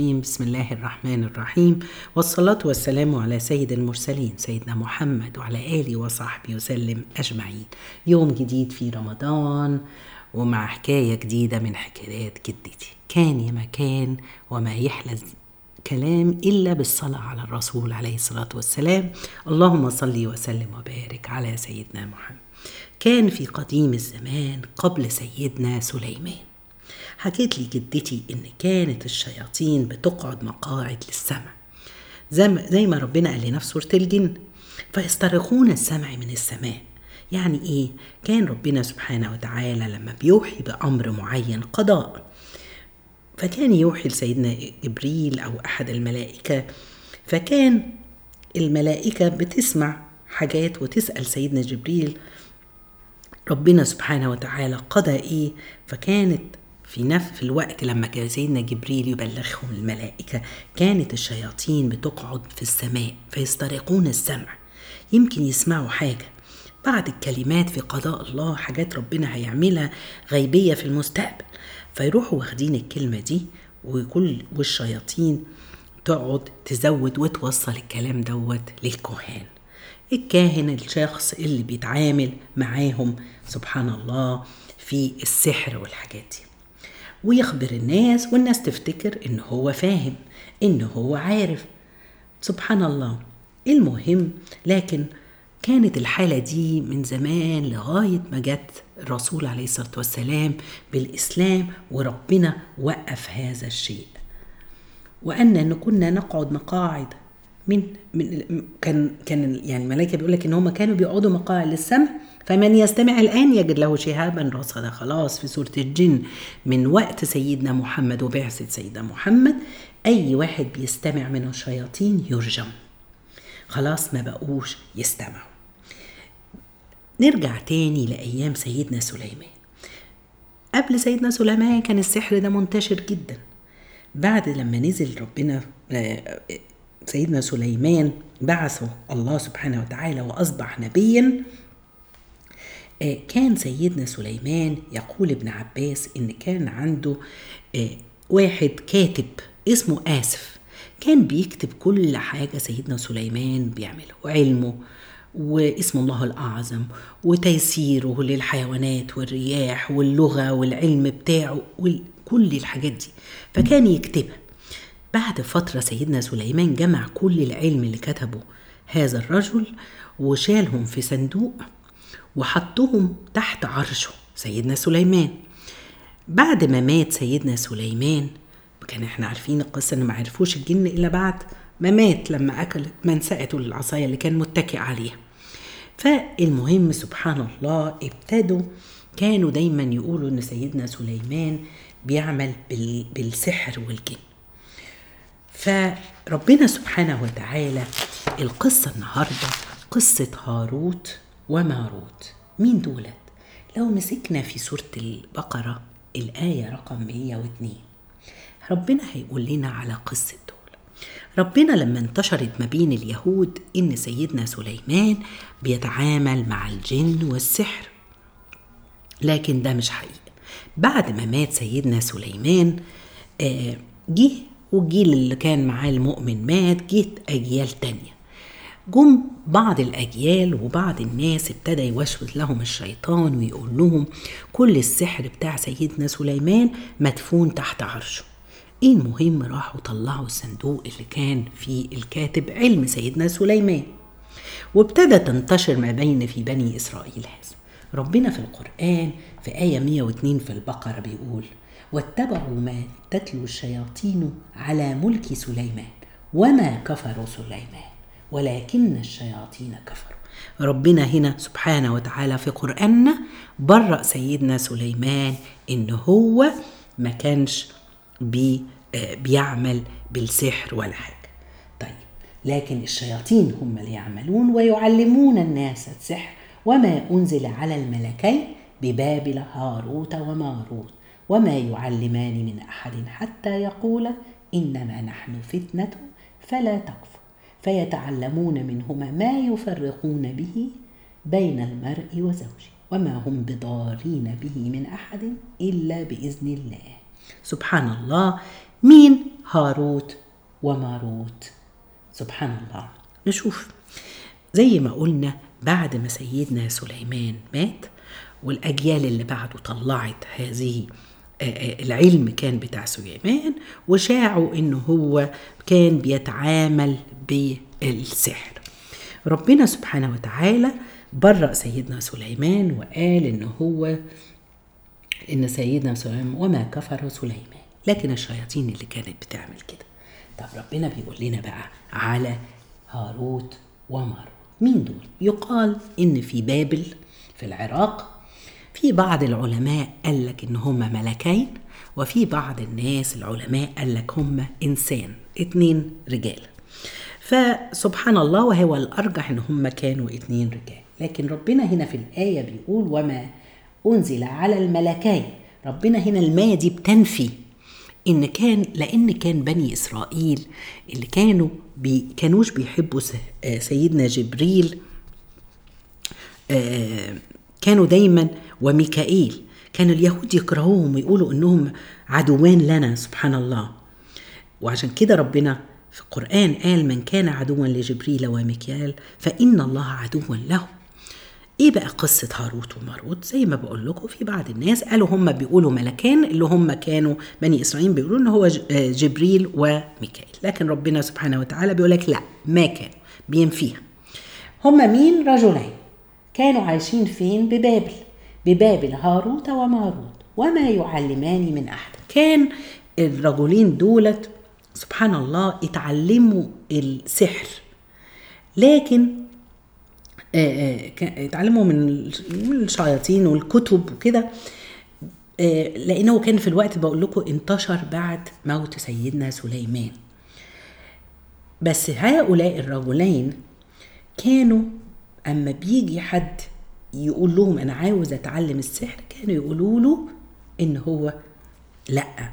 بسم الله الرحمن الرحيم. والصلاة والسلام على سيد المرسلين سيدنا محمد وعلى آله وصحبه وسلم أجمعين. يوم جديد في رمضان ومع حكاية جديدة من حكايات جدتي. كان يا مكان وما يحلى كلام إلا بالصلاة على الرسول عليه الصلاة والسلام. اللهم صل وسلم وبارك على سيدنا محمد. كان في قديم الزمان قبل سيدنا سليمان. حكيت لي جدتي إن كانت الشياطين بتقعد مقاعد للسمع. زي ما, ربنا قال لنا في سورة الجن فيسترقون السمع من السماء. يعني إيه؟ كان ربنا سبحانه وتعالى لما بيوحي بأمر معين قضاء. فكان يوحي لسيدنا جبريل أو أحد الملائكة. فكان الملائكة بتسمع حاجات وتسأل سيدنا جبريل. ربنا سبحانه وتعالى قضى إيه؟ فكانت في نفس الوقت لما كان سيدنا جبريل يبلغهم الملائكة كانت الشياطين بتقعد في السماء فيسترقون السمع. يمكن يسمعوا حاجة. بعض الكلمات في قضاء الله حاجات ربنا هيعملها غيبية في المستقبل. فيروحوا واخدين الكلمة دي وكل والشياطين تقعد تزود وتوصل الكلام دوت للكهان. الكاهن الشخص اللي بيتعامل معاهم سبحان الله في السحر والحاجات دي. ويخبر الناس والناس تفتكر إن هو فاهم إن هو عارف. سبحان الله المهم لكن كانت الحالة دي من زمان لغاية ما جت الرسول عليه الصلاة والسلام بالإسلام وربنا وقف هذا الشيء. وأن كنا نقعد مقاعد من, من كان كان يعني الملائكة بيقول لك إن هم كانوا بيقعدوا مقاعد للسمع فمن يستمع الآن يجد له شهابا. رصدا خلاص في سورة الجن. من وقت سيدنا محمد وبعثة سيدنا محمد أي واحد بيستمع من الشياطين يرجم. خلاص ما بقوش يستمعوا. نرجع تاني لأيام سيدنا سليمان. قبل سيدنا سليمان كان السحر ده منتشر جدا. بعد لما نزل ربنا سيدنا سليمان بعثه الله سبحانه وتعالى وأصبح نبيا كان سيدنا سليمان يقول ابن عباس إن كان عنده واحد كاتب اسمه آسف. كان بيكتب كل حاجة سيدنا سليمان بيعمله وعلمه واسم الله الأعظم وتيسيره للحيوانات والرياح واللغة والعلم بتاعه وكل الحاجات دي. فكان يكتبها. بعد فترة سيدنا سليمان جمع كل العلم اللي كتبه هذا الرجل وشالهم في صندوق وحطهم تحت عرشه سيدنا سليمان. بعد ما مات سيدنا سليمان كان إحنا عارفين القصة ان ما عرفوش الجن إلا بعد ما مات لما أكل منسأته العصاية اللي كان متكئ عليها. فالمهم سبحان الله ابتدوا كانوا دايما يقولوا إن سيدنا سليمان بيعمل بالسحر والجن. فربنا سبحانه وتعالى القصة النهاردة قصة هاروت وماروت. مين دولت؟ لو مسكنا في سورة البقرة الآية رقم 102 ربنا هيقول لنا على قصة دول. ربنا لما انتشرت ما بين اليهود إن سيدنا سليمان بيتعامل مع الجن والسحر. لكن ده مش حقيقي بعد ما مات سيدنا سليمان آه جه والجيل اللي كان معاه المؤمن مات جت أجيال تانية. جم بعض الأجيال وبعض الناس ابتدى يوشوش لهم الشيطان ويقول لهم كل السحر بتاع سيدنا سليمان مدفون تحت عرشه. إيه المهم؟ راحوا طلعوا الصندوق اللي كان فيه الكاتب علم سيدنا سليمان. وابتدى تنتشر ما بين في بني إسرائيل هذا. ربنا في القرآن في آية 102 في البقرة بيقول واتبعوا ما تتلو الشياطين على ملك سليمان وما كفروا سليمان ولكن الشياطين كفروا. ربنا هنا سبحانه وتعالى في قرآننا برأ سيدنا سليمان إن هو ما كانش بي بيعمل بالسحر ولا حاجة طيب لكن الشياطين هم اللي يعملون ويعلمون الناس السحر وما أنزل على الملكين ببابل هاروت وماروت. وما يعلمان من أحد حتى يقول إنما نحن فتنة فلا تكفر فيتعلمون منهما ما يفرقون به بين المرء وزوجه وما هم بضارين به من أحد إلا بإذن الله. سبحان الله مين؟ هاروت وماروت. سبحان الله نشوف. زي ما قلنا بعد ما سيدنا سليمان مات والأجيال اللي بعده طلعت هذه العلم كان بتاع سليمان وشاعوا إنه هو كان بيتعامل بالسحر. ربنا سبحانه وتعالى برأ سيدنا سليمان وقال إن هو إن سيدنا سليمان وما كفر سليمان لكن الشياطين اللي كانت بتعمل كده. طب ربنا بيقول لنا بقى على هاروت وماروت مين دول؟ يقال إن في بابل في العراق في بعض العلماء قال لك إن هم ملكين وفي بعض الناس العلماء قال لك هم إنسان اتنين رجال. فسبحان الله وهو الأرجح إن هم كانوا اتنين رجال. لكن ربنا هنا في الآية بيقول وما أنزل على الملكين. ربنا هنا الماء دي بتنفي. إن كان لأن كان بني إسرائيل اللي كانوا بي كانوش بيحبوا سيدنا جبريل آه كانوا دايما وميكائيل. كان اليهود يكرهوهم ويقولوا إنهم عدوان لنا سبحان الله وعشان كده ربنا في القرآن قال من كان عدوا لجبريل وميكائيل فإن الله عدو له. إيه بقى قصة هاروت وماروت؟ زي ما بقول لكم في بعض الناس قالوا هم بيقولوا ملكان اللي هم كانوا بني إسرائيل بيقولوا إن هو جبريل وميكائيل. لكن ربنا سبحانه وتعالى بيقول لك لا ما كان بينفيها. هم مين؟ رجلين. كانوا عايشين فين؟ ببابل. ببابل هاروت وماروت وما يعلمان من أحد. كان الرجلين دولت سبحان الله اتعلموا السحر. لكن اتعلموا من الشياطين والكتب وكده. لأنه كان في الوقت بقول لكم انتشر بعد موت سيدنا سليمان. بس هؤلاء الرجلين كانوا أما بيجي حد يقول لهم أنا عاوز أتعلم السحر كانوا يقولوا له إن هو لأ.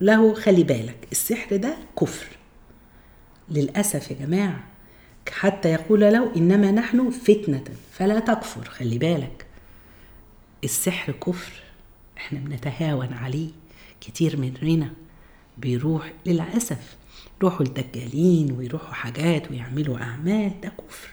له خلي بالك السحر ده كفر. للأسف يا جماعة حتى يقول له إنما نحن فتنة فلا تكفر خلي بالك. السحر كفر إحنا بنتهاون عليه كتير مننا. بيروح للأسف يروحوا الدجالين ويروحوا حاجات ويعملوا أعمال ده كفر.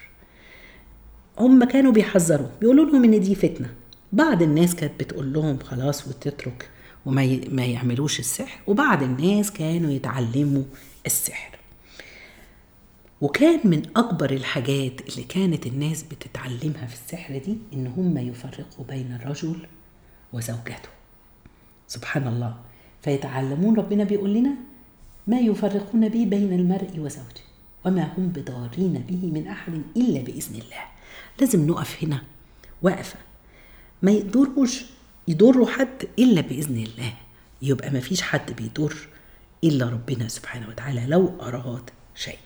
هم كانوا بيحذروا. بيقولوا لهم إن دي فتنة. بعض الناس كانت بتقول لهم خلاص وتترك وما ي... ما يعملوش السحر. وبعض الناس كانوا يتعلموا السحر. وكان من أكبر الحاجات اللي كانت الناس بتتعلمها في السحر دي إن هم يفرقوا بين الرجل وزوجته. سبحان الله. فيتعلمون ربنا بيقول لنا ما يفرقون به بين المرء وزوجه وما هم بضارين به من أحد إلا بإذن الله. لازم نقف هنا. وقفة ما يقدروش يضروا حد إلا بإذن الله. يبقى ما فيش حد بيضر إلا ربنا سبحانه وتعالى لو أراد شيء.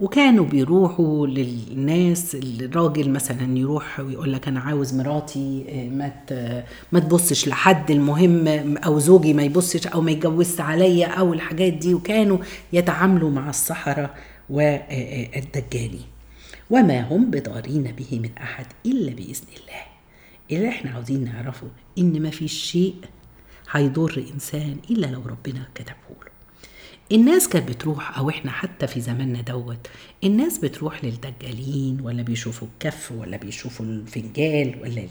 وكانوا بيروحوا للناس الراجل مثلا يروح ويقول لك أنا عاوز مراتي ما ما تبصش لحد المهم أو زوجي ما يبصش أو ما يتجوزش عليا أو الحاجات دي. وكانوا يتعاملوا مع السحرة والدجالين وما هم بضارين به من أحد إلا بإذن الله. اللي إحنا عاوزين نعرفه إن ما فيش شيء هيضر إنسان إلا لو ربنا كتبه له. الناس كانت بتروح أو إحنا حتى في زماننا دوت الناس بتروح للدجالين ولا بيشوفوا الكف ولا بيشوفوا الفنجال ولا ليه؟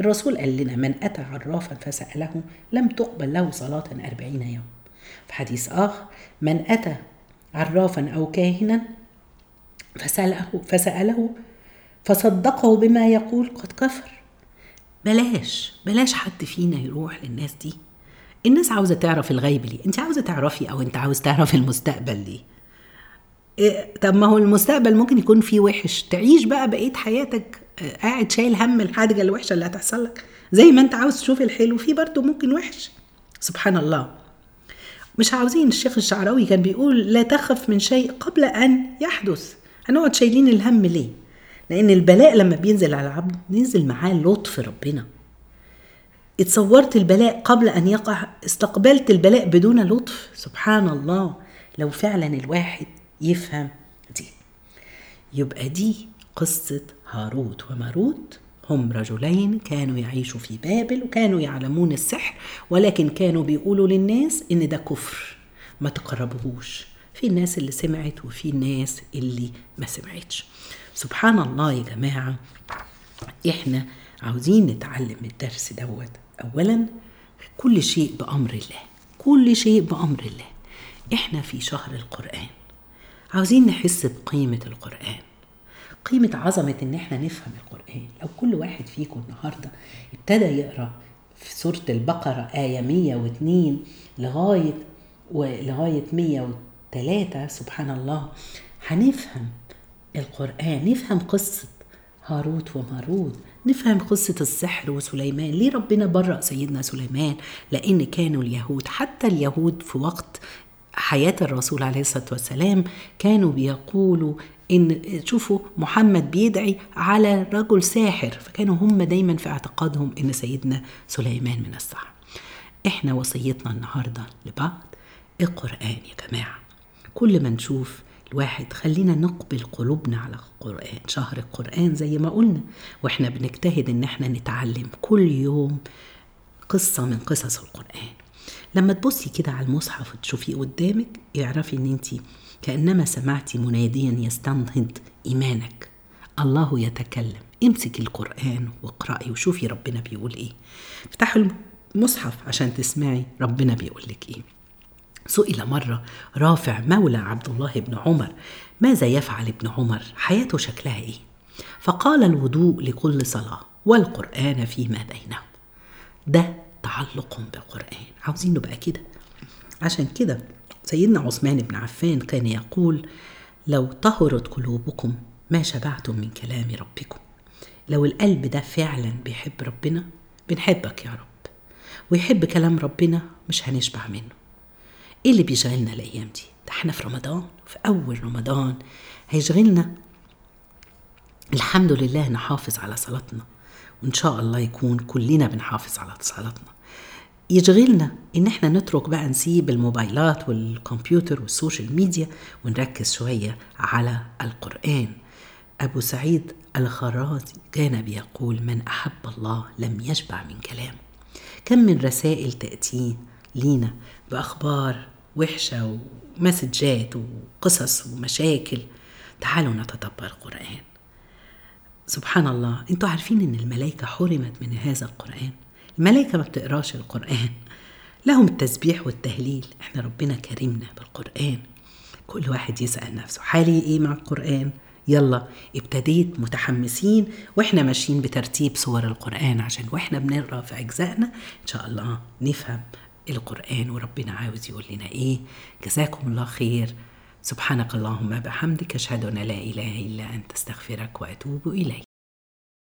الرسول قال لنا من أتى عرافا فسأله لم تقبل له صلاة أربعين يوم. في حديث آخر من أتى عرافا أو كاهنا فساله فسأله فصدقه بما يقول قد كفر. بلاش بلاش حد فينا يروح للناس دي. الناس عاوزة تعرف الغيب ليه. انت عاوزة تعرفي أو انت عاوز تعرف المستقبل ليه. إيه طب ما هو المستقبل ممكن يكون فيه وحش. تعيش بقى بقية حياتك قاعد شايل هم الحاجة الوحشة اللي هتحصل لك. زي ما انت عاوز تشوف الحلو في برضه ممكن وحش. سبحان الله. مش عاوزين الشيخ الشعراوي كان بيقول لا تخف من شيء قبل أن يحدث. هنقعد شايلين الهم ليه؟ لأن البلاء لما بينزل على العبد بينزل معاه لطف ربنا. اتصورت البلاء قبل أن يقع؟ استقبلت البلاء بدون لطف؟ سبحان الله. لو فعلا الواحد يفهم دي. يبقى دي قصة هاروت وماروت. هم رجلين كانوا يعيشوا في بابل وكانوا يعلمون السحر ولكن كانوا بيقولوا للناس إن ده كفر. ما تقربوهوش. في الناس اللي سمعت وفي الناس اللي ما سمعتش. سبحان الله يا جماعة إحنا عاوزين نتعلم الدرس دوت. اولا كل شيء بأمر الله. كل شيء بأمر الله. إحنا في شهر القرآن. عاوزين نحس بقيمة القرآن. قيمة عظمة إن إحنا نفهم القرآن. لو كل واحد فيكم النهارده ابتدى يقرأ في سورة البقرة آية 102 لغاية ولغايه 100 ثلاثة سبحان الله. هنفهم القرآن نفهم قصة هاروت وماروت نفهم قصة السحر وسليمان. ليه ربنا برأ سيدنا سليمان؟ لأن كانوا اليهود حتى اليهود في وقت حياة الرسول عليه الصلاة والسلام كانوا بيقولوا إن شوفوا محمد بيدعي على رجل ساحر. فكانوا هم دايما في اعتقادهم إن سيدنا سليمان من السحر. إحنا وصيتنا النهاردة لبعض. القرآن يا جماعة. كل ما نشوف الواحد خلينا نقبل قلوبنا على القرآن شهر القرآن زي ما قلنا وإحنا بنجتهد إن إحنا نتعلم كل يوم قصة من قصص القرآن. لما تبصي كده على المصحف وتشوفيه قدامك اعرفي إن انت كأنما سمعتي مناديا يستنهض إيمانك. الله يتكلم. امسك القرآن واقرأي وشوفي ربنا بيقول إيه. افتحوا المصحف عشان تسمعي ربنا بيقول لك إيه. سئل مرة رافع مولى عبد الله بن عمر ماذا يفعل ابن عمر؟ حياته شكلها إيه؟ فقال الوضوء لكل صلاة والقرآن فيما بينهم. ده تعلق بالقرآن. عاوزين نبقى كده. عشان كده سيدنا عثمان بن عفان كان يقول لو طهرت قلوبكم ما شبعتم من كلام ربكم. لو القلب ده فعلا بيحب ربنا بنحبك يا رب. ويحب كلام ربنا مش هنشبع منه. إيه اللي بيشغلنا الأيام دي. ده إحنا في رمضان في أول رمضان هيشغلنا. الحمد لله نحافظ على صلاتنا وإن شاء الله يكون كلنا بنحافظ على صلاتنا. يشغلنا إن إحنا نترك بقى نسيب الموبايلات والكمبيوتر وال social media ونركز شوية على القرآن. أبو سعيد الخرازي كان بيقول من أحب الله لم يشبع من كلامه كم من رسائل تأتيه لينا بأخبار وحشة ومسجات وقصص ومشاكل. تعالوا نتدبر القرآن. سبحان الله أنتوا عارفين إن الملائكة حرمت من هذا القرآن؟ الملائكة ما بتقراش القرآن. لهم التسبيح والتهليل. إحنا ربنا كرمنا بالقرآن. كل واحد يسأل نفسه حالي إيه مع القرآن؟ يلا ابتديت متحمسين وإحنا ماشيين بترتيب سور القرآن عشان وإحنا بنقرأ في أجزائنا. إن شاء الله نفهم القرآن وربنا عاوز يقول لنا إيه؟ جزاكم الله خير. سبحانك اللهم بحمدك أشهد أن لا إله إلا أنت أستغفرك وأتوب إليك.